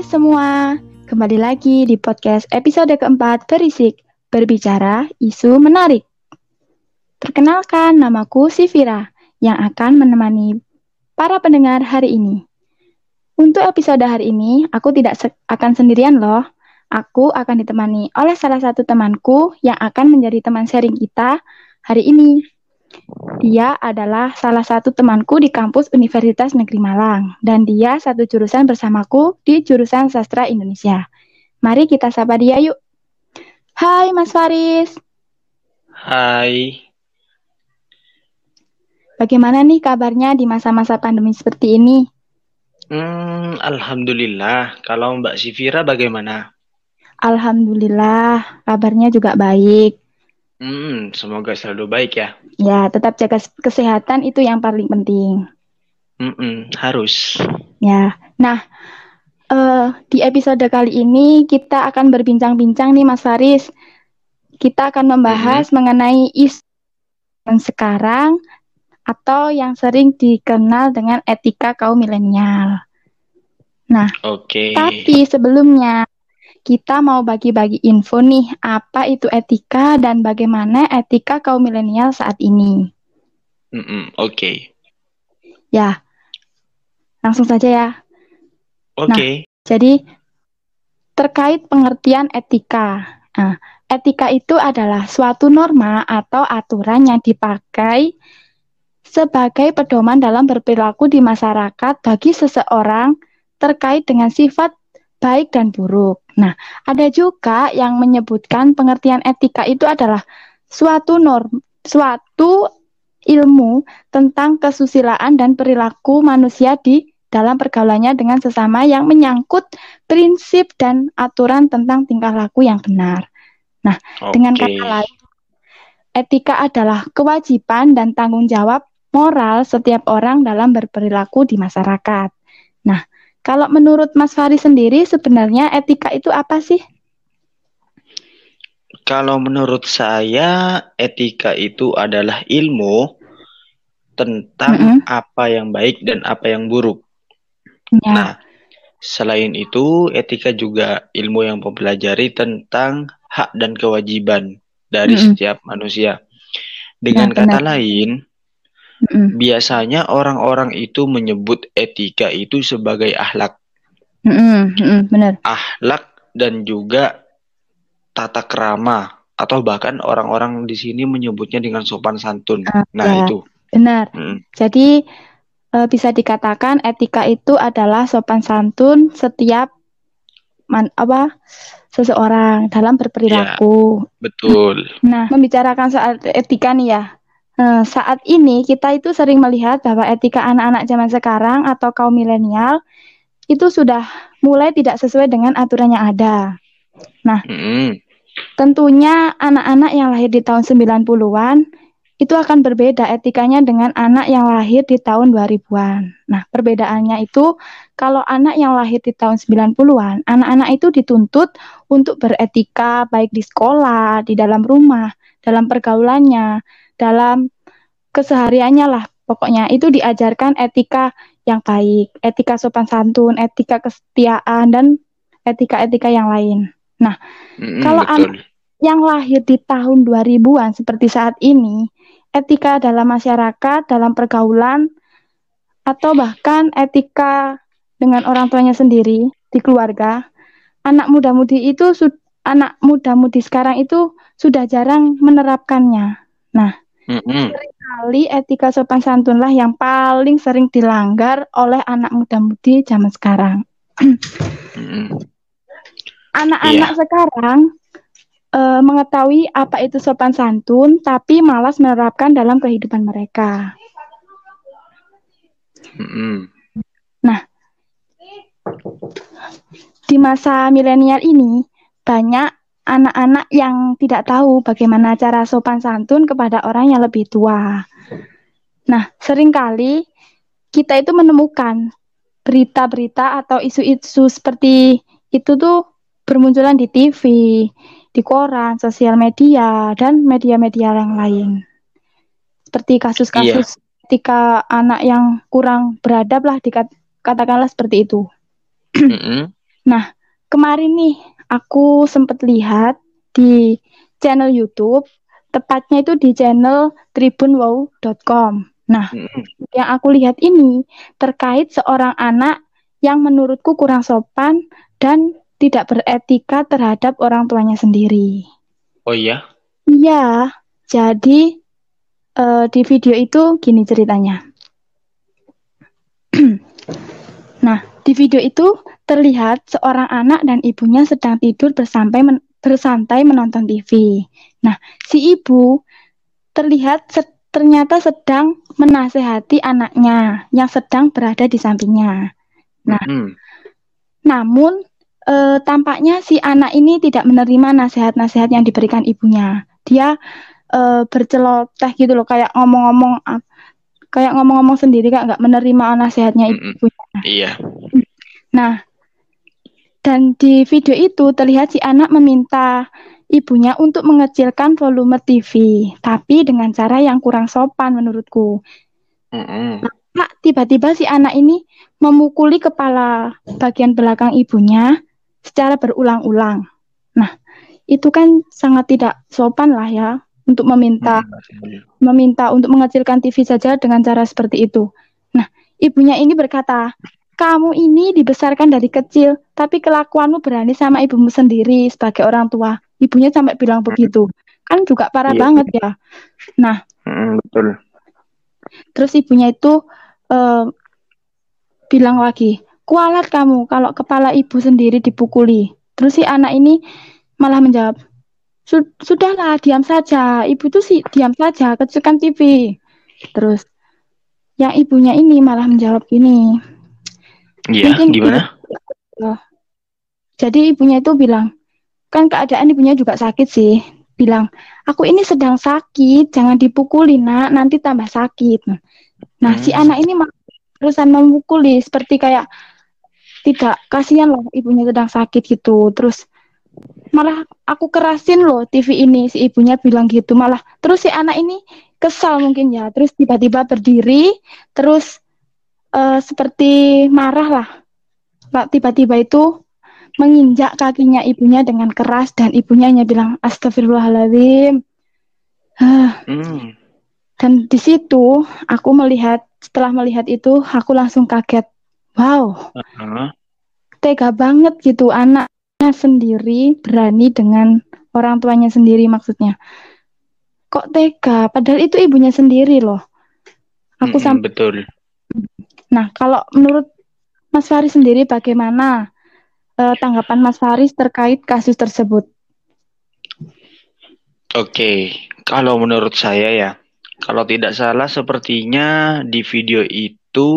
Hai semua, kembali lagi di podcast episode keempat Berisik, berbicara isu menarik. Perkenalkan, namaku Sivira, yang akan menemani para pendengar hari ini. Untuk episode hari ini, aku tidak se akan sendirian loh. Aku akan ditemani oleh salah satu temanku yang akan menjadi teman sharing kita hari ini. Dia adalah salah satu temanku di kampus Universitas Negeri Malang dan dia satu jurusan bersamaku di jurusan Sastra Indonesia. Mari kita sapa dia yuk. Hai Mas Faris. Hai. Bagaimana nih kabarnya di masa-masa pandemi seperti ini? Hmm, Alhamdulillah. Kalau Mbak Sivira bagaimana? Alhamdulillah, kabarnya juga baik. Hmm, semoga selalu baik ya. Ya, tetap jaga kesehatan itu yang paling penting. Hmm, harus. Ya, nah uh, di episode kali ini kita akan berbincang-bincang nih Mas Faris. Kita akan membahas hmm. mengenai isu yang sekarang atau yang sering dikenal dengan etika kaum milenial. Nah, okay. tapi sebelumnya kita mau bagi-bagi info nih, apa itu etika dan bagaimana etika kaum milenial saat ini. Mm -mm, Oke. Okay. Ya, langsung saja ya. Oke. Okay. Nah, jadi terkait pengertian etika. Nah, etika itu adalah suatu norma atau aturan yang dipakai sebagai pedoman dalam berperilaku di masyarakat bagi seseorang terkait dengan sifat baik dan buruk. Nah, ada juga yang menyebutkan pengertian etika itu adalah suatu norm, suatu ilmu tentang kesusilaan dan perilaku manusia di dalam pergaulannya dengan sesama yang menyangkut prinsip dan aturan tentang tingkah laku yang benar. Nah, okay. dengan kata lain, etika adalah kewajiban dan tanggung jawab moral setiap orang dalam berperilaku di masyarakat. Nah, kalau menurut Mas Fari sendiri sebenarnya etika itu apa sih? Kalau menurut saya etika itu adalah ilmu tentang mm -hmm. apa yang baik dan apa yang buruk. Ya. Nah, selain itu etika juga ilmu yang mempelajari tentang hak dan kewajiban dari mm -hmm. setiap manusia. Dengan ya, kata lain, Mm-mm. Biasanya orang-orang itu menyebut etika itu sebagai ahlak. Benar. Ahlak dan juga tata kerama atau bahkan orang-orang di sini menyebutnya dengan sopan santun. Uh, nah ya. itu. Benar. Mm. Jadi uh, bisa dikatakan etika itu adalah sopan santun setiap man apa seseorang dalam berperilaku. Ya, betul. Nah, membicarakan soal etika nih ya. Nah, saat ini kita itu sering melihat bahwa etika anak-anak zaman sekarang atau kaum milenial itu sudah mulai tidak sesuai dengan aturan yang ada. Nah, mm. tentunya anak-anak yang lahir di tahun 90-an itu akan berbeda etikanya dengan anak yang lahir di tahun 2000-an. Nah, perbedaannya itu kalau anak yang lahir di tahun 90-an, anak-anak itu dituntut untuk beretika baik di sekolah, di dalam rumah, dalam pergaulannya, dalam kesehariannya lah pokoknya itu diajarkan etika yang baik, etika sopan santun, etika kesetiaan dan etika-etika yang lain. Nah, mm, kalau anak yang lahir di tahun 2000-an seperti saat ini, etika dalam masyarakat, dalam pergaulan atau bahkan etika dengan orang tuanya sendiri di keluarga, anak muda-mudi itu anak muda-mudi sekarang itu sudah jarang menerapkannya. Nah, Mm-hmm. Seringkali etika sopan santun lah yang paling sering dilanggar oleh anak muda-mudi zaman sekarang. mm-hmm. Anak-anak yeah. sekarang uh, mengetahui apa itu sopan santun, tapi malas menerapkan dalam kehidupan mereka. Mm-hmm. Nah, di masa milenial ini banyak anak-anak yang tidak tahu bagaimana cara sopan santun kepada orang yang lebih tua. Nah, sering kali kita itu menemukan berita-berita atau isu-isu seperti itu tuh bermunculan di TV, di koran, sosial media, dan media-media yang lain. Seperti kasus-kasus iya. ketika anak yang kurang beradab lah dikatakanlah seperti itu. Mm -hmm. Nah, kemarin nih aku sempat lihat di channel YouTube, tepatnya itu di channel tribunwow.com. Nah, mm-hmm. yang aku lihat ini terkait seorang anak yang menurutku kurang sopan dan tidak beretika terhadap orang tuanya sendiri. Oh iya? Iya. Jadi uh, di video itu gini ceritanya. nah, di video itu terlihat seorang anak dan ibunya sedang tidur bersampai men bersantai menonton TV. Nah, si ibu terlihat se ternyata sedang menasehati anaknya yang sedang berada di sampingnya. Nah, mm -hmm. namun e, tampaknya si anak ini tidak menerima nasihat-nasihat yang diberikan ibunya. Dia e, berceloteh gitu loh, kayak ngomong-ngomong kayak ngomong-ngomong sendiri kak nggak menerima nasihatnya ibunya. Iya. Nah, dan di video itu terlihat si anak meminta ibunya untuk mengecilkan volume TV, tapi dengan cara yang kurang sopan menurutku. Mm -hmm. Nah, tiba-tiba si anak ini memukuli kepala bagian belakang ibunya secara berulang-ulang. Nah, itu kan sangat tidak sopan lah ya untuk meminta hmm, meminta untuk mengecilkan TV saja dengan cara seperti itu. Nah, ibunya ini berkata, "Kamu ini dibesarkan dari kecil, tapi kelakuanmu berani sama ibumu sendiri sebagai orang tua." Ibunya sampai bilang begitu. Kan juga parah iya. banget ya. Nah, hmm, betul. Terus ibunya itu uh, bilang lagi, "Kualat kamu kalau kepala ibu sendiri dipukuli." Terus si anak ini malah menjawab, sudahlah diam saja. Ibu tuh sih diam saja kecilkan TV terus yang ibunya ini malah menjawab ini iya gimana? ibu, jadi ibunya itu bilang kan keadaan ibunya juga sakit sih. Bilang aku ini sedang sakit jangan dipukuli nak. Nanti tambah sakit. Nah hmm. si anak ini terusan memukuli seperti kayak tidak kasihan loh ibunya sedang sakit gitu. Terus malah aku kerasin loh TV ini si ibunya bilang gitu. Malah terus si anak ini kesal mungkin ya. Terus tiba-tiba berdiri terus uh, seperti marah lah. Tiba-tiba itu menginjak kakinya ibunya dengan keras dan ibunya hanya bilang astagfirullahaladzim hmm. dan di situ aku melihat setelah melihat itu aku langsung kaget. Wow. Uh -huh. tega banget gitu anak sendiri berani dengan orang tuanya sendiri maksudnya. Kok tega? Padahal itu ibunya sendiri loh. Aku hmm, sampai betul. Nah, kalau menurut Mas Faris sendiri bagaimana uh, tanggapan Mas Faris terkait kasus tersebut? Oke, kalau menurut saya ya, kalau tidak salah sepertinya di video itu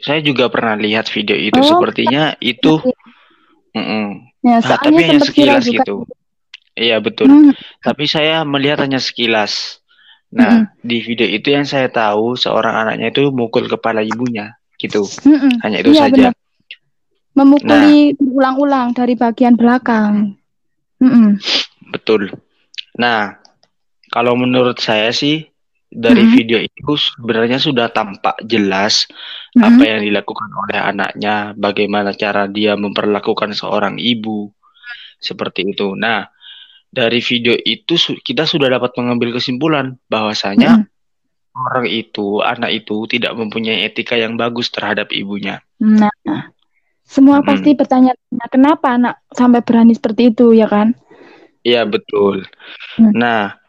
saya juga pernah lihat video itu. Oh, Sepertinya itu Mm -mm. Ya, nah, tapi hanya sekilas gitu. Iya betul. Mm. Tapi saya melihat hanya sekilas. Nah, mm. di video itu yang saya tahu seorang anaknya itu mukul kepala ibunya, gitu. Mm. Hanya itu ya, saja. Benar. Memukuli nah, ulang-ulang dari bagian belakang. -mm. Betul. Nah, kalau menurut saya sih dari mm-hmm. video itu sebenarnya sudah tampak jelas mm-hmm. apa yang dilakukan oleh anaknya, bagaimana cara dia memperlakukan seorang ibu seperti itu. Nah, dari video itu kita sudah dapat mengambil kesimpulan bahwasanya mm-hmm. orang itu, anak itu tidak mempunyai etika yang bagus terhadap ibunya. Nah, semua mm-hmm. pasti bertanya kenapa anak sampai berani seperti itu, ya kan? Iya betul. Mm. Nah,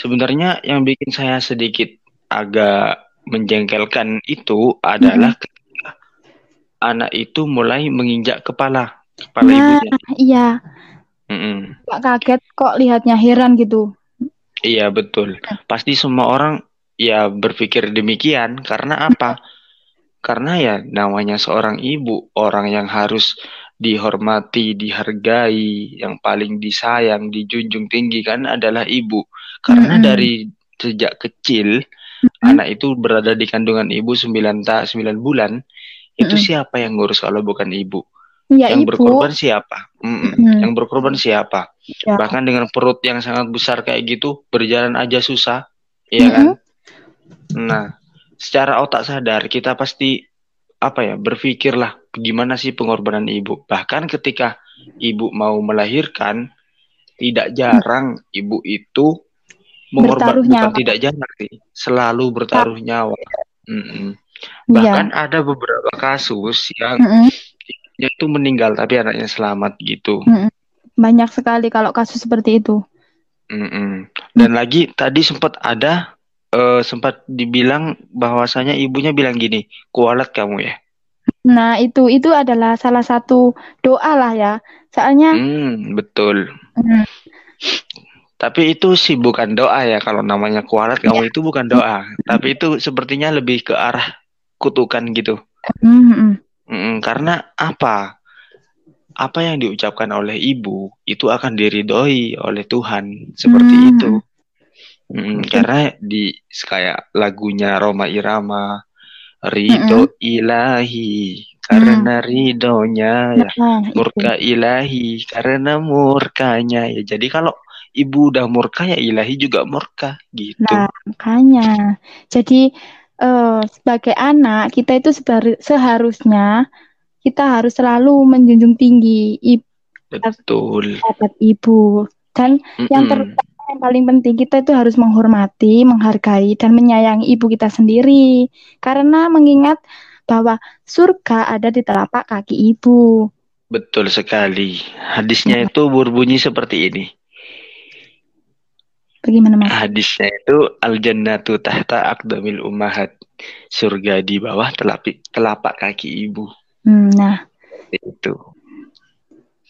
Sebenarnya yang bikin saya sedikit agak menjengkelkan itu adalah mm-hmm. ketika anak itu mulai menginjak kepala kepala nah, ibunya. Iya. Mm-mm. kaget kok lihatnya heran gitu. Iya betul. Pasti semua orang ya berpikir demikian karena apa? Karena ya namanya seorang ibu, orang yang harus dihormati, dihargai, yang paling disayang, dijunjung tinggi kan adalah ibu. Karena mm -hmm. dari sejak kecil mm -hmm. anak itu berada di kandungan ibu 9 ta 9 bulan, itu mm -hmm. siapa yang ngurus kalau bukan ibu? Ya, yang ibu. berkorban siapa? Mm -mm. Mm. Yang berkorban siapa? Ya. Bahkan dengan perut yang sangat besar kayak gitu, berjalan aja susah, iya mm -hmm. kan? Nah, secara otak sadar kita pasti apa ya berpikirlah gimana sih pengorbanan ibu. Bahkan ketika ibu mau melahirkan, tidak jarang ibu itu mengorbankan bukan tidak jarang sih, selalu bertaruh nyawa. Mm -mm. Bahkan ada beberapa kasus yang mm -mm. itu meninggal tapi anaknya selamat gitu. Mm -mm. Banyak sekali kalau kasus seperti itu. Mm -mm. Dan mm. lagi tadi sempat ada uh, sempat dibilang bahwasanya ibunya bilang gini, kualat kamu ya. Nah itu itu adalah salah satu doa lah ya. Soalnya. Hmm, betul. Mm. Tapi itu sih bukan doa ya kalau namanya kualat kamu ya. itu bukan doa, tapi itu sepertinya lebih ke arah kutukan gitu. Mm-hmm. Mm, karena apa? Apa yang diucapkan oleh ibu itu akan diridhoi oleh Tuhan seperti mm. itu. Mm, karena di kayak lagunya Roma Irama, Ridho mm-hmm. ilahi karena mm. ridhonya ya, nah, murka itu. ilahi karena murkanya ya. Jadi kalau ibu udah murka ya ilahi juga murka gitu. Nah, makanya. Jadi uh, sebagai anak kita itu seharusnya kita harus selalu menjunjung tinggi ibu Betul. Sahabat ibu. Dan mm -mm. yang terutama yang paling penting kita itu harus menghormati, menghargai dan menyayangi ibu kita sendiri. Karena mengingat bahwa surga ada di telapak kaki ibu. Betul sekali. Hadisnya itu berbunyi seperti ini. Bagaimana mas? Hadisnya itu al jannatu tahta akdamil ummahat. Surga di bawah telapak telapak kaki ibu. Hmm, nah, itu.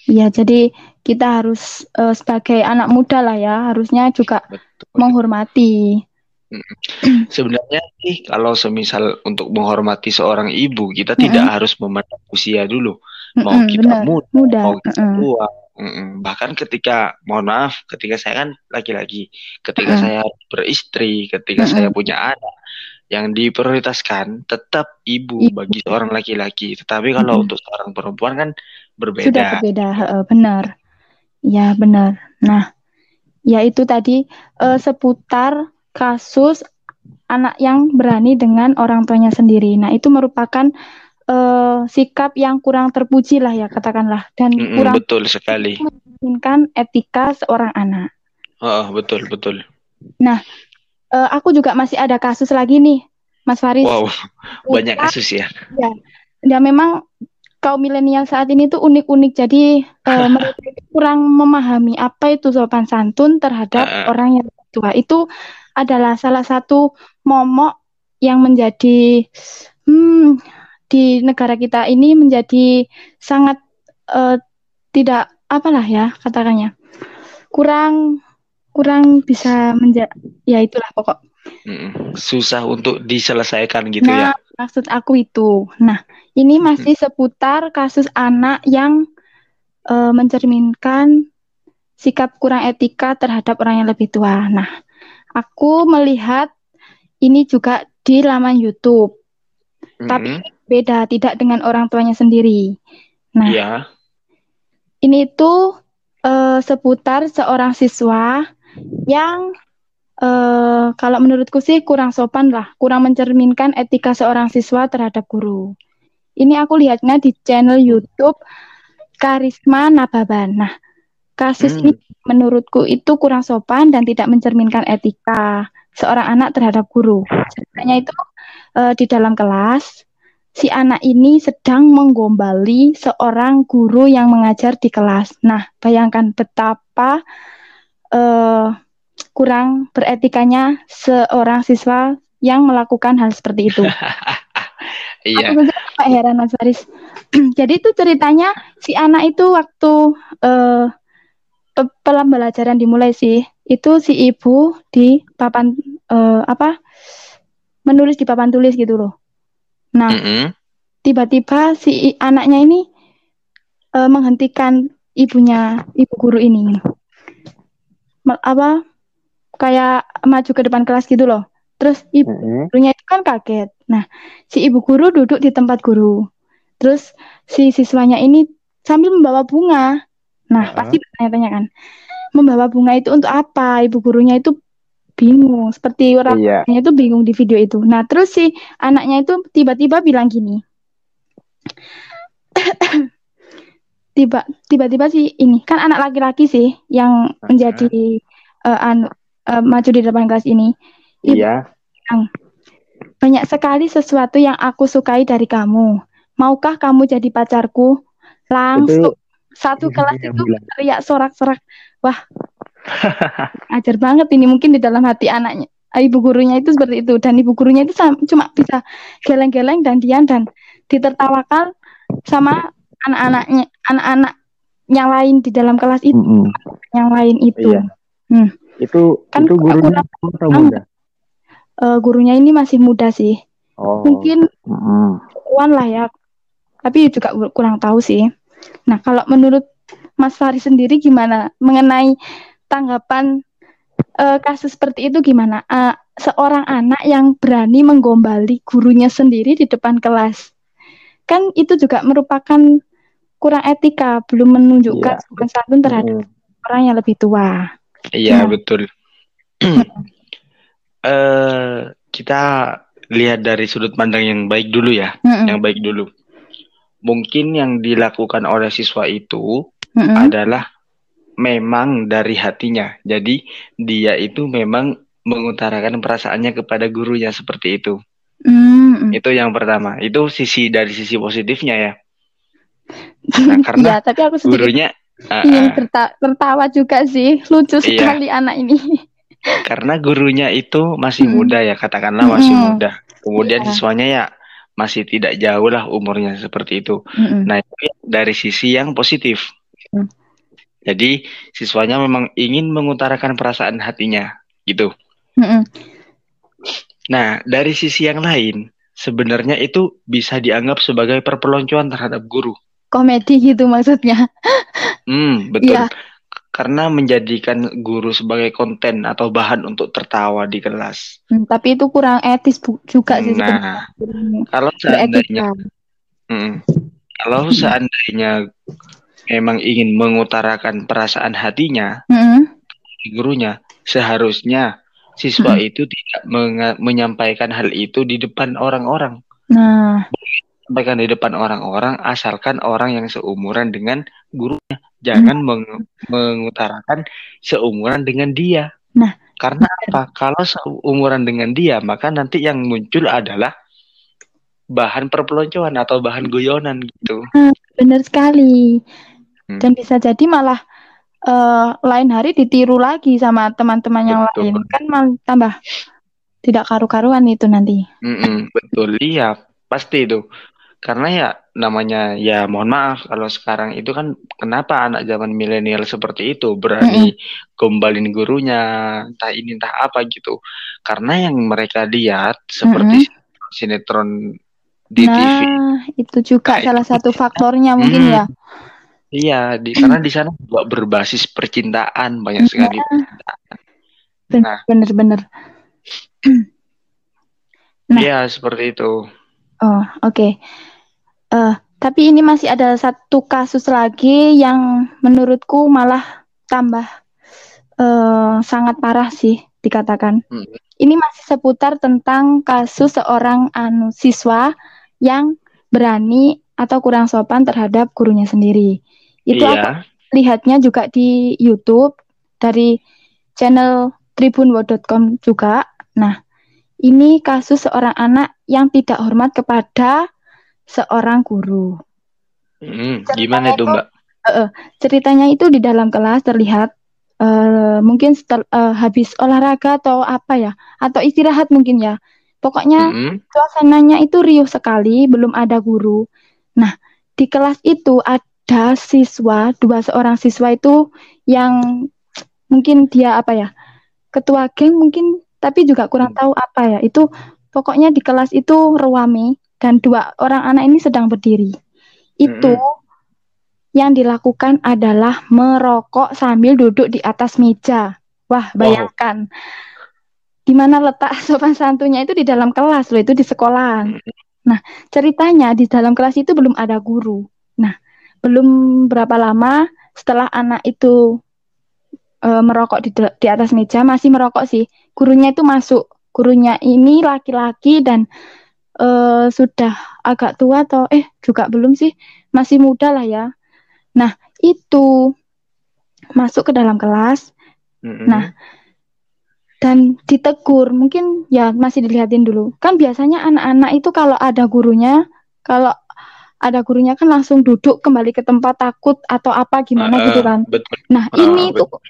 Ya, jadi kita harus uh, sebagai anak muda lah ya, harusnya juga Betul. menghormati. Sebenarnya sih kalau semisal untuk menghormati seorang ibu, kita mm -hmm. tidak harus memandang usia dulu. Mau mm -hmm, kita muda, muda, mau kita tua, Mm-mm. Bahkan ketika, mohon maaf, ketika saya kan laki-laki, ketika mm. saya beristri, ketika mm saya punya anak, yang diprioritaskan tetap ibu ibu. bagi seorang laki-laki. Tetapi kalau mm untuk seorang perempuan kan berbeda. Sudah berbeda, benar. Ya benar. Nah, ya itu tadi uh, seputar kasus anak yang berani dengan orang tuanya sendiri. Nah, itu merupakan uh, sikap yang kurang terpuji lah ya katakanlah dan mm -hmm, kurang betul sekali menginginkan etika seorang anak. Oh, betul betul. Nah, uh, aku juga masih ada kasus lagi nih, Mas Faris. Wow, banyak kasus ya. Ya, dan memang kaum milenial saat ini tuh unik-unik. Jadi uh, mereka kurang memahami apa itu sopan santun terhadap uh, orang yang tua. Itu adalah salah satu momok yang menjadi hmm, di negara kita ini menjadi sangat uh, tidak apalah ya katakannya kurang kurang bisa menja ya itulah pokok. Susah untuk diselesaikan gitu ya. nah, ya maksud aku itu. Nah ini masih seputar kasus anak yang uh, mencerminkan sikap kurang etika terhadap orang yang lebih tua nah aku melihat ini juga di laman YouTube mm -hmm. tapi beda, tidak dengan orang tuanya sendiri. Nah, ya. ini itu uh, seputar seorang siswa yang uh, kalau menurutku sih kurang sopan lah, kurang mencerminkan etika seorang siswa terhadap guru. Ini aku lihatnya di channel YouTube Karisma Nababan. Nah, kasus hmm. ini menurutku itu kurang sopan dan tidak mencerminkan etika seorang anak terhadap guru. Sebenarnya itu uh, di dalam kelas si anak ini sedang menggombali seorang guru yang mengajar di kelas. Nah, bayangkan betapa uh, kurang beretikanya seorang siswa yang melakukan hal seperti itu. iya. Aku heran Mas Faris. Jadi itu ceritanya si anak itu waktu uh, pembelajaran dimulai sih, itu si ibu di papan uh, apa menulis di papan tulis gitu loh. Nah, mm -hmm. tiba-tiba si anaknya ini uh, menghentikan ibunya, ibu guru ini. apa kayak maju ke depan kelas gitu loh. Terus ibu mm -hmm. gurunya itu kan kaget. Nah, si ibu guru duduk di tempat guru. Terus si siswanya ini sambil membawa bunga. Nah, uh -huh. pasti bertanya-tanya kan, membawa bunga itu untuk apa? Ibu gurunya itu bingung seperti orang iya. itu bingung di video itu nah terus si anaknya itu tiba-tiba bilang gini tiba tiba-tiba sih ini kan anak laki-laki sih yang menjadi uh, anu uh, maju di depan kelas ini. Iya. Yang banyak sekali sesuatu yang aku sukai dari kamu. Maukah kamu jadi pacarku? Langsung itu, satu kelas itu teriak sorak-sorak. Wah, ajar banget ini mungkin di dalam hati anaknya. Ibu gurunya itu seperti itu dan ibu gurunya itu cuma bisa geleng-geleng dan diam dan ditertawakan sama anak-anaknya anak-anak yang lain di dalam kelas itu mm -hmm. yang lain itu iya. hmm. itu kan itu gurunya atau muda uh, gurunya ini masih muda sih oh. mungkin -hmm. lah ya tapi juga kurang tahu sih nah kalau menurut Mas Fari sendiri gimana mengenai tanggapan uh, kasus seperti itu gimana uh, seorang anak yang berani menggombali gurunya sendiri di depan kelas kan itu juga merupakan kurang etika, belum menunjukkan yeah. sopan santun terhadap mm. orang yang lebih tua. Iya, yeah, betul. uh, kita lihat dari sudut pandang yang baik dulu ya, mm -mm. yang baik dulu. Mungkin yang dilakukan oleh siswa itu mm -mm. adalah memang dari hatinya. Jadi dia itu memang mengutarakan perasaannya kepada gurunya seperti itu. Mm. Itu yang pertama. Itu sisi dari sisi positifnya ya. Nah, karena ya, tapi aku gurunya uh, ingin terta tertawa juga sih. Lucu iya. sekali anak ini. Karena gurunya itu masih mm. muda ya, katakanlah masih muda. Kemudian yeah. siswanya ya masih tidak jauh lah umurnya seperti itu. Mm Nah, itu dari sisi yang positif. Mm. Jadi siswanya memang ingin mengutarakan perasaan hatinya, gitu. Mm Nah, dari sisi yang lain, sebenarnya itu bisa dianggap sebagai perpeloncoan terhadap guru. Komedi gitu maksudnya. Hmm, betul. Ya. Karena menjadikan guru sebagai konten atau bahan untuk tertawa di kelas. Hmm, tapi itu kurang etis juga sih nah, Kalau seandainya, hmm, kalau seandainya memang ingin mengutarakan perasaan hatinya, hmm. gurunya seharusnya siswa hmm. itu tidak menyampaikan hal itu di depan orang-orang. Nah, sampaikan di depan orang-orang asalkan orang yang seumuran dengan gurunya. Jangan hmm. meng mengutarakan seumuran dengan dia. Nah, karena apa? Kalau seumuran dengan dia, maka nanti yang muncul adalah bahan perpeloncoan atau bahan guyonan gitu. Nah, benar sekali. Hmm. Dan bisa jadi malah uh, lain hari ditiru lagi sama teman-teman yang betul. lain kan malah tambah tidak karu-karuan itu nanti. Mm-mm, betul, iya pasti itu. Karena ya namanya ya mohon maaf kalau sekarang itu kan kenapa anak zaman milenial seperti itu berani mm-hmm. gombalin gurunya entah ini entah apa gitu. Karena yang mereka lihat seperti mm-hmm. sinetron di nah, TV. itu juga nah, salah itu, satu faktornya mungkin hmm, ya. Iya, di karena di sana juga berbasis percintaan banyak iya. sekali. Nah, bener-bener. Nah, iya seperti itu. Oh, oke. Okay. Uh, tapi ini masih ada satu kasus lagi yang menurutku malah tambah uh, sangat parah sih dikatakan. Hmm. Ini masih seputar tentang kasus seorang anu siswa yang berani atau kurang sopan terhadap gurunya sendiri. Itu iya. aku lihatnya juga di YouTube dari channel tribunwo.com juga. Nah, ini kasus seorang anak yang tidak hormat kepada seorang guru. Hmm, gimana itu, Mbak? Uh, ceritanya itu di dalam kelas terlihat uh, mungkin setel, uh, habis olahraga atau apa ya, atau istirahat mungkin ya. Pokoknya mm -hmm. suasananya itu riuh sekali, belum ada guru. Nah, di kelas itu ada siswa, dua seorang siswa itu yang mungkin dia apa ya, ketua geng mungkin, tapi juga kurang hmm. tahu apa ya. Itu pokoknya di kelas itu ruame dan dua orang anak ini sedang berdiri. Itu hmm. yang dilakukan adalah merokok sambil duduk di atas meja. Wah, bayangkan. Wow. Di mana letak sopan santunya itu di dalam kelas loh, itu di sekolah. Hmm. Nah, ceritanya di dalam kelas itu belum ada guru. Nah, belum berapa lama setelah anak itu e, merokok di, di atas meja masih merokok sih gurunya itu masuk gurunya ini laki-laki dan uh, sudah agak tua atau eh juga belum sih masih muda lah ya. Nah itu masuk ke dalam kelas. Mm-hmm. Nah dan ditegur mungkin ya masih dilihatin dulu kan biasanya anak-anak itu kalau ada gurunya kalau ada gurunya kan langsung duduk kembali ke tempat takut atau apa gimana uh, gitu kan betul. nah uh, ini betul. tuh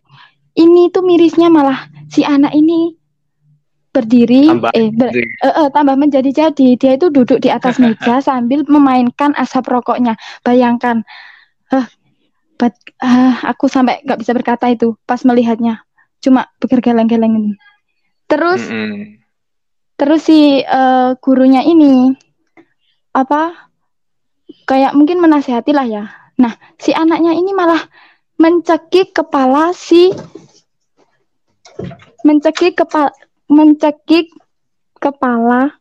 ini tuh mirisnya malah si anak ini berdiri tambah eh ber, uh, uh, tambah menjadi-jadi dia itu duduk di atas meja sambil memainkan asap rokoknya. Bayangkan. Uh, but, uh, aku sampai nggak bisa berkata itu pas melihatnya. Cuma pikir geleng-geleng ini. Terus mm -hmm. terus si uh, gurunya ini apa kayak mungkin menasehati lah ya. Nah si anaknya ini malah mencekik kepala si mencekik kepala mencekik kepala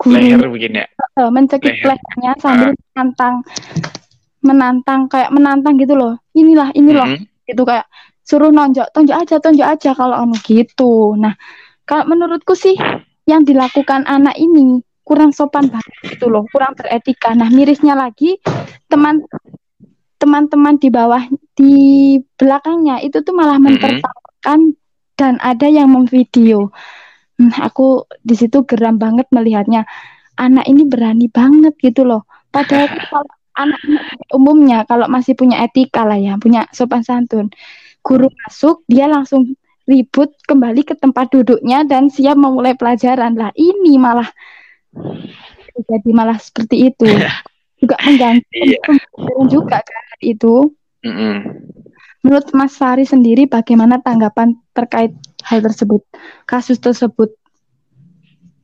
guru leher begini ya? Uh, mencekik leher. lehernya sambil uh. menantang menantang kayak menantang gitu loh. Inilah ini loh mm -hmm. gitu kayak suruh nonjok tonjok aja tonjok aja kalau anu gitu. Nah kalau menurutku sih yang dilakukan anak ini kurang sopan banget gitu loh kurang beretika. Nah mirisnya lagi teman teman-teman di bawah di belakangnya itu tuh malah mentertawakan dan ada yang memvideo. hmm, aku di situ geram banget melihatnya. Anak ini berani banget gitu loh. Padahal kalau anak-anak umumnya kalau masih punya etika lah ya punya sopan santun guru masuk dia langsung ribut kembali ke tempat duduknya dan siap memulai pelajaran. Lah ini malah jadi malah seperti itu. Juga mengganggu yeah. juga kan itu. Mm -hmm. Menurut Mas Fari sendiri bagaimana tanggapan terkait hal tersebut kasus tersebut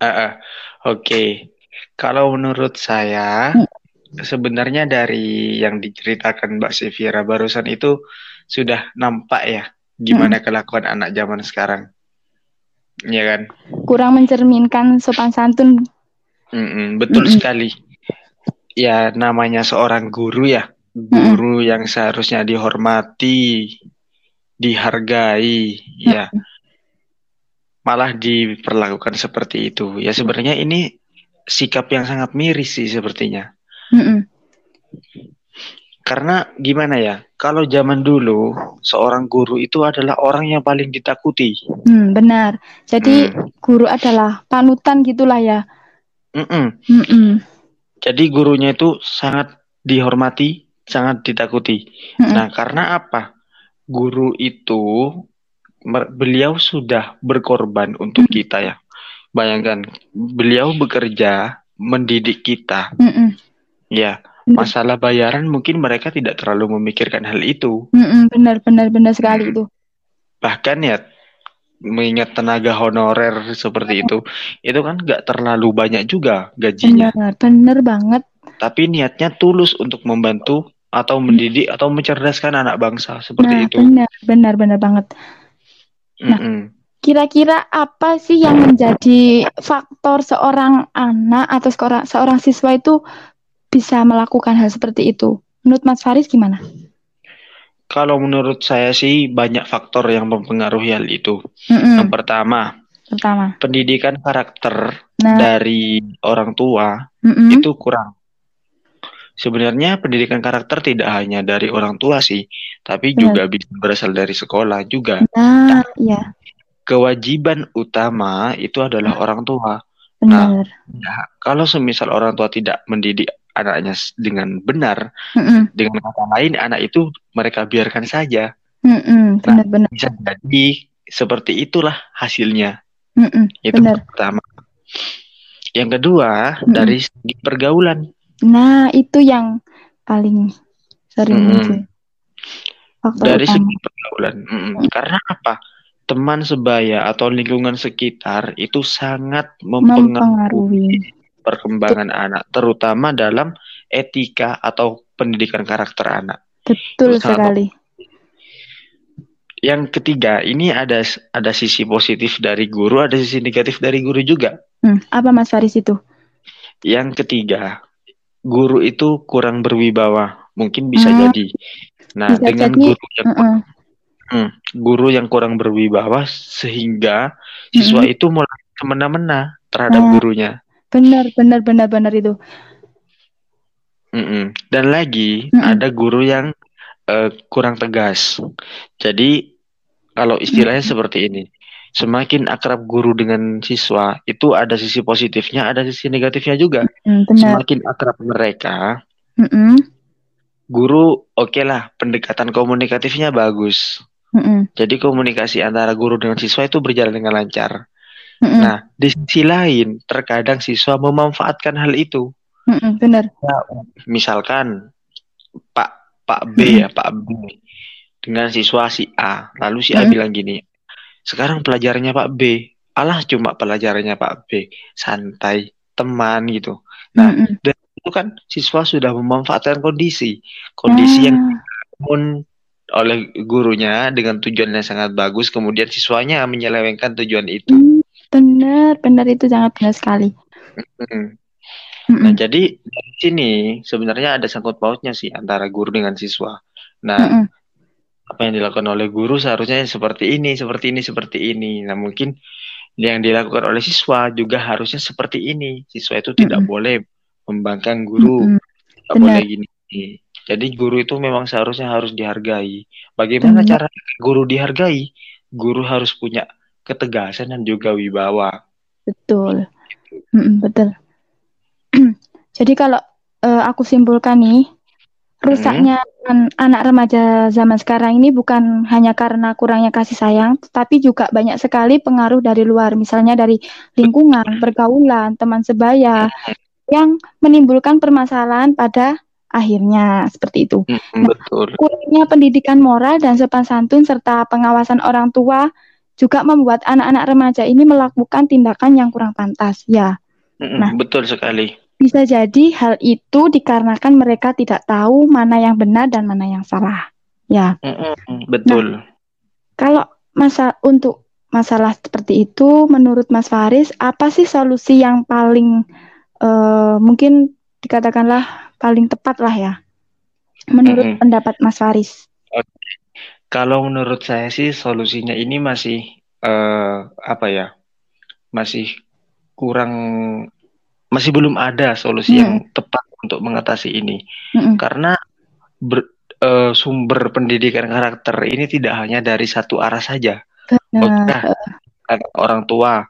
uh, uh, oke okay. kalau menurut saya hmm. sebenarnya dari yang diceritakan Mbak Sivira barusan itu sudah nampak ya gimana hmm. kelakuan anak zaman sekarang. Ya kan? Kurang mencerminkan sopan santun. Mm-mm, betul Mm-mm. sekali. Ya namanya seorang guru ya, guru yang seharusnya dihormati, dihargai, ya. Malah diperlakukan seperti itu. Ya sebenarnya ini sikap yang sangat miris sih sepertinya. Mm-mm. Karena gimana ya, kalau zaman dulu seorang guru itu adalah orang yang paling ditakuti. Hmm, benar. Jadi hmm. guru adalah panutan gitulah ya. Mm-mm. Mm-mm. Jadi gurunya itu sangat dihormati, sangat ditakuti. Mm-mm. Nah, karena apa? Guru itu beliau sudah berkorban untuk mm. kita ya. Bayangkan, beliau bekerja mendidik kita. Mm-mm. Ya masalah bayaran mungkin mereka tidak terlalu memikirkan hal itu. benar benar benar sekali itu. Bahkan ya mengingat tenaga honorer seperti itu, itu kan nggak terlalu banyak juga gajinya. Benar benar banget. Tapi niatnya tulus untuk membantu atau mendidik atau mencerdaskan anak bangsa seperti nah, itu. Benar benar benar banget. Nah, mm -mm. Kira-kira apa sih yang menjadi faktor seorang anak atau seorang, seorang siswa itu bisa melakukan hal seperti itu. Menurut Mas Faris gimana? Kalau menurut saya sih banyak faktor yang mempengaruhi hal itu. Mm-mm. Yang pertama, pertama, pendidikan karakter nah. dari orang tua Mm-mm. itu kurang. Sebenarnya pendidikan karakter tidak hanya dari orang tua sih, tapi Benar. juga bisa berasal dari sekolah juga. Nah, iya. Kewajiban utama itu adalah orang tua. Benar. Nah, kalau semisal orang tua tidak mendidik anaknya dengan benar, mm-hmm. dengan kata lain anak itu mereka biarkan saja. Mm-hmm. Benar-benar. Nah, bisa jadi seperti itulah hasilnya. Mm-hmm. Itu benar. pertama. Yang kedua mm-hmm. dari segi pergaulan. Nah itu yang paling sering mm-hmm. Dari utama. segi pergaulan. Mm-hmm. Karena apa? Teman sebaya atau lingkungan sekitar itu sangat mempengaruhi, mempengaruhi perkembangan Betul. anak, terutama dalam etika atau pendidikan karakter anak. Betul sekali. Yang ketiga, ini ada ada sisi positif dari guru, ada sisi negatif dari guru juga. Hmm, apa Mas Faris itu? Yang ketiga, guru itu kurang berwibawa, mungkin bisa hmm. jadi. Nah, bisa dengan jadi, guru yang uh -uh. Hmm, guru yang kurang berwibawa sehingga siswa hmm. itu mulai semena-mena terhadap uh. gurunya. Benar, benar, benar, benar itu. Mm -mm. Dan lagi mm -mm. ada guru yang uh, kurang tegas. Jadi kalau istilahnya mm -mm. seperti ini, semakin akrab guru dengan siswa itu ada sisi positifnya, ada sisi negatifnya juga. Mm, Semakin akrab mereka, mm -mm. guru oke okay lah pendekatan komunikatifnya bagus. Mm -mm. Jadi komunikasi antara guru dengan siswa itu berjalan dengan lancar. Mm -mm. Nah di sisi lain terkadang siswa memanfaatkan hal itu. Mm-mm, benar. Ya, misalkan Pak Pak B mm-hmm. ya Pak B dengan siswa si A, lalu si A mm-hmm. bilang gini, sekarang pelajarannya Pak B, alah cuma pelajarannya Pak B, santai, teman gitu. Nah, mm-hmm. dan itu kan siswa sudah memanfaatkan kondisi, kondisi yang pun oleh gurunya dengan tujuan yang sangat bagus, kemudian siswanya menyelewengkan tujuan itu. Mm, benar, benar itu sangat benar sekali. Mm-hmm. Nah, jadi dari sini sebenarnya ada sangkut pautnya sih antara guru dengan siswa. Nah, mm -mm. Apa yang dilakukan oleh guru seharusnya seperti ini, seperti ini, seperti ini. Nah, mungkin yang dilakukan oleh siswa juga harusnya seperti ini. Siswa itu tidak mm -mm. boleh membangkang guru, mm -mm. tidak Benar. boleh gini. Jadi guru itu memang seharusnya harus dihargai. Bagaimana Benar. cara guru dihargai? Guru harus punya ketegasan dan juga wibawa. Betul. Mm -mm, betul. Jadi kalau uh, aku simpulkan nih, rusaknya hmm. Anak remaja zaman sekarang ini bukan hanya karena kurangnya kasih sayang, tapi juga banyak sekali pengaruh dari luar, misalnya dari lingkungan, pergaulan, teman sebaya, yang menimbulkan permasalahan pada akhirnya seperti itu. Nah, Betul. Kurangnya pendidikan moral dan sopan santun serta pengawasan orang tua juga membuat anak-anak remaja ini melakukan tindakan yang kurang pantas. Ya. Nah, betul sekali. Bisa jadi hal itu dikarenakan mereka tidak tahu mana yang benar dan mana yang salah. Ya. betul. Nah, kalau masa untuk masalah seperti itu, menurut Mas Faris, apa sih solusi yang paling uh, mungkin dikatakanlah paling tepat lah ya, menurut mm -hmm. pendapat Mas Faris? Okay. Kalau menurut saya sih solusinya ini masih uh, apa ya, masih kurang masih belum ada solusi hmm. yang tepat untuk mengatasi ini hmm. karena ber, uh, sumber pendidikan karakter ini tidak hanya dari satu arah saja. Benar. orang tua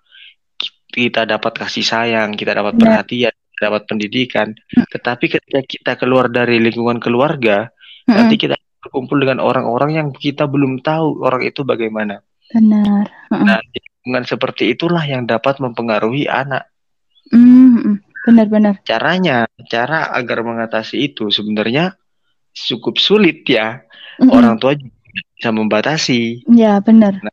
kita dapat kasih sayang, kita dapat Benar. perhatian, kita dapat pendidikan, hmm. tetapi ketika kita keluar dari lingkungan keluarga, hmm. nanti kita berkumpul dengan orang-orang yang kita belum tahu orang itu bagaimana. Benar. Hmm. Nah, lingkungan seperti itulah yang dapat mempengaruhi anak. Mm, benar-benar. Caranya, cara agar mengatasi itu sebenarnya cukup sulit ya. Mm-hmm. Orang tua juga bisa membatasi. Ya benar. Nah,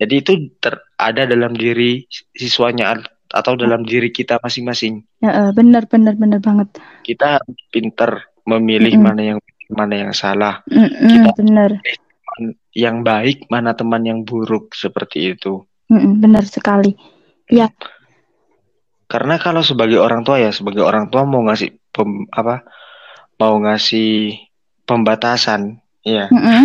jadi itu ter ada dalam diri siswanya atau dalam diri kita masing-masing. Ya benar benar benar banget. Kita pinter memilih mm-hmm. mana yang mana yang salah. Mm-hmm, kita benar. Yang baik mana teman yang buruk seperti itu. Mm-hmm, benar sekali. Ya. Karena kalau sebagai orang tua ya, sebagai orang tua mau ngasih pem, apa, mau ngasih pembatasan, ya. Mm -hmm.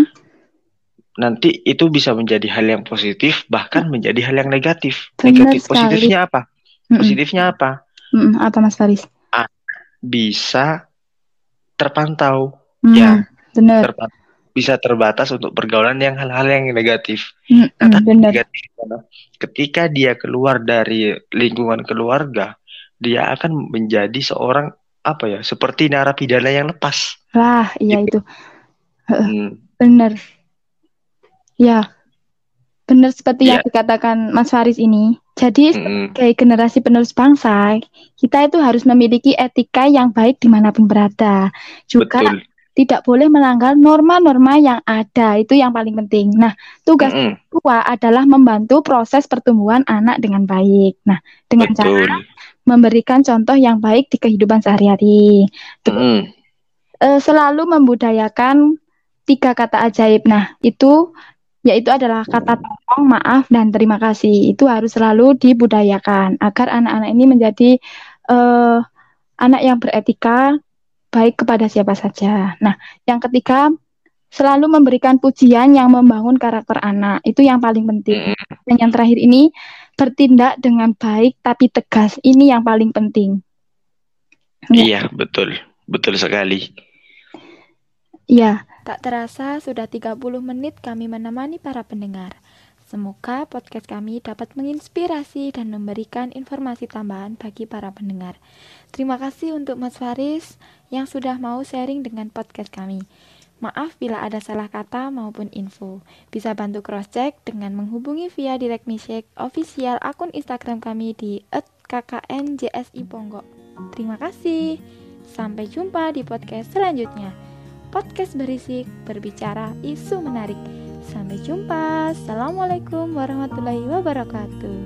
Nanti itu bisa menjadi hal yang positif, bahkan menjadi hal yang negatif. Benar negatif sekali. positifnya apa? Mm -hmm. Positifnya apa? Mm -hmm. Apa Mas Faris? bisa terpantau, mm, ya. Benar. Terpantau bisa terbatas untuk pergaulan yang hal-hal yang negatif. Mm, nah, negatif ketika dia keluar dari lingkungan keluarga, dia akan menjadi seorang apa ya, seperti narapidana yang lepas. Lah, iya gitu. itu. Hmm. Benar. Ya. Benar seperti ya. yang dikatakan Mas Faris ini. Jadi hmm. sebagai generasi penerus bangsa, kita itu harus memiliki etika yang baik di mana pun berada. Juga Betul tidak boleh melanggar norma-norma yang ada. Itu yang paling penting. Nah, tugas mm -hmm. tua adalah membantu proses pertumbuhan anak dengan baik. Nah, dengan Betul. cara memberikan contoh yang baik di kehidupan sehari-hari. Mm -hmm. selalu membudayakan tiga kata ajaib. Nah, itu yaitu adalah kata tolong, maaf, dan terima kasih. Itu harus selalu dibudayakan agar anak-anak ini menjadi uh, anak yang beretika baik kepada siapa saja. Nah, yang ketiga, selalu memberikan pujian yang membangun karakter anak. Itu yang paling penting. Dan yang terakhir ini, bertindak dengan baik tapi tegas. Ini yang paling penting. Ya. Iya, betul. Betul sekali. Iya. Tak terasa sudah 30 menit kami menemani para pendengar. Semoga podcast kami dapat menginspirasi dan memberikan informasi tambahan bagi para pendengar. Terima kasih untuk Mas Faris yang sudah mau sharing dengan podcast kami. Maaf bila ada salah kata maupun info. Bisa bantu cross-check dengan menghubungi via direct message official akun Instagram kami di @kknjsiponggo. Terima kasih. Sampai jumpa di podcast selanjutnya. Podcast berisik berbicara isu menarik. Sampai jumpa. Assalamualaikum warahmatullahi wabarakatuh.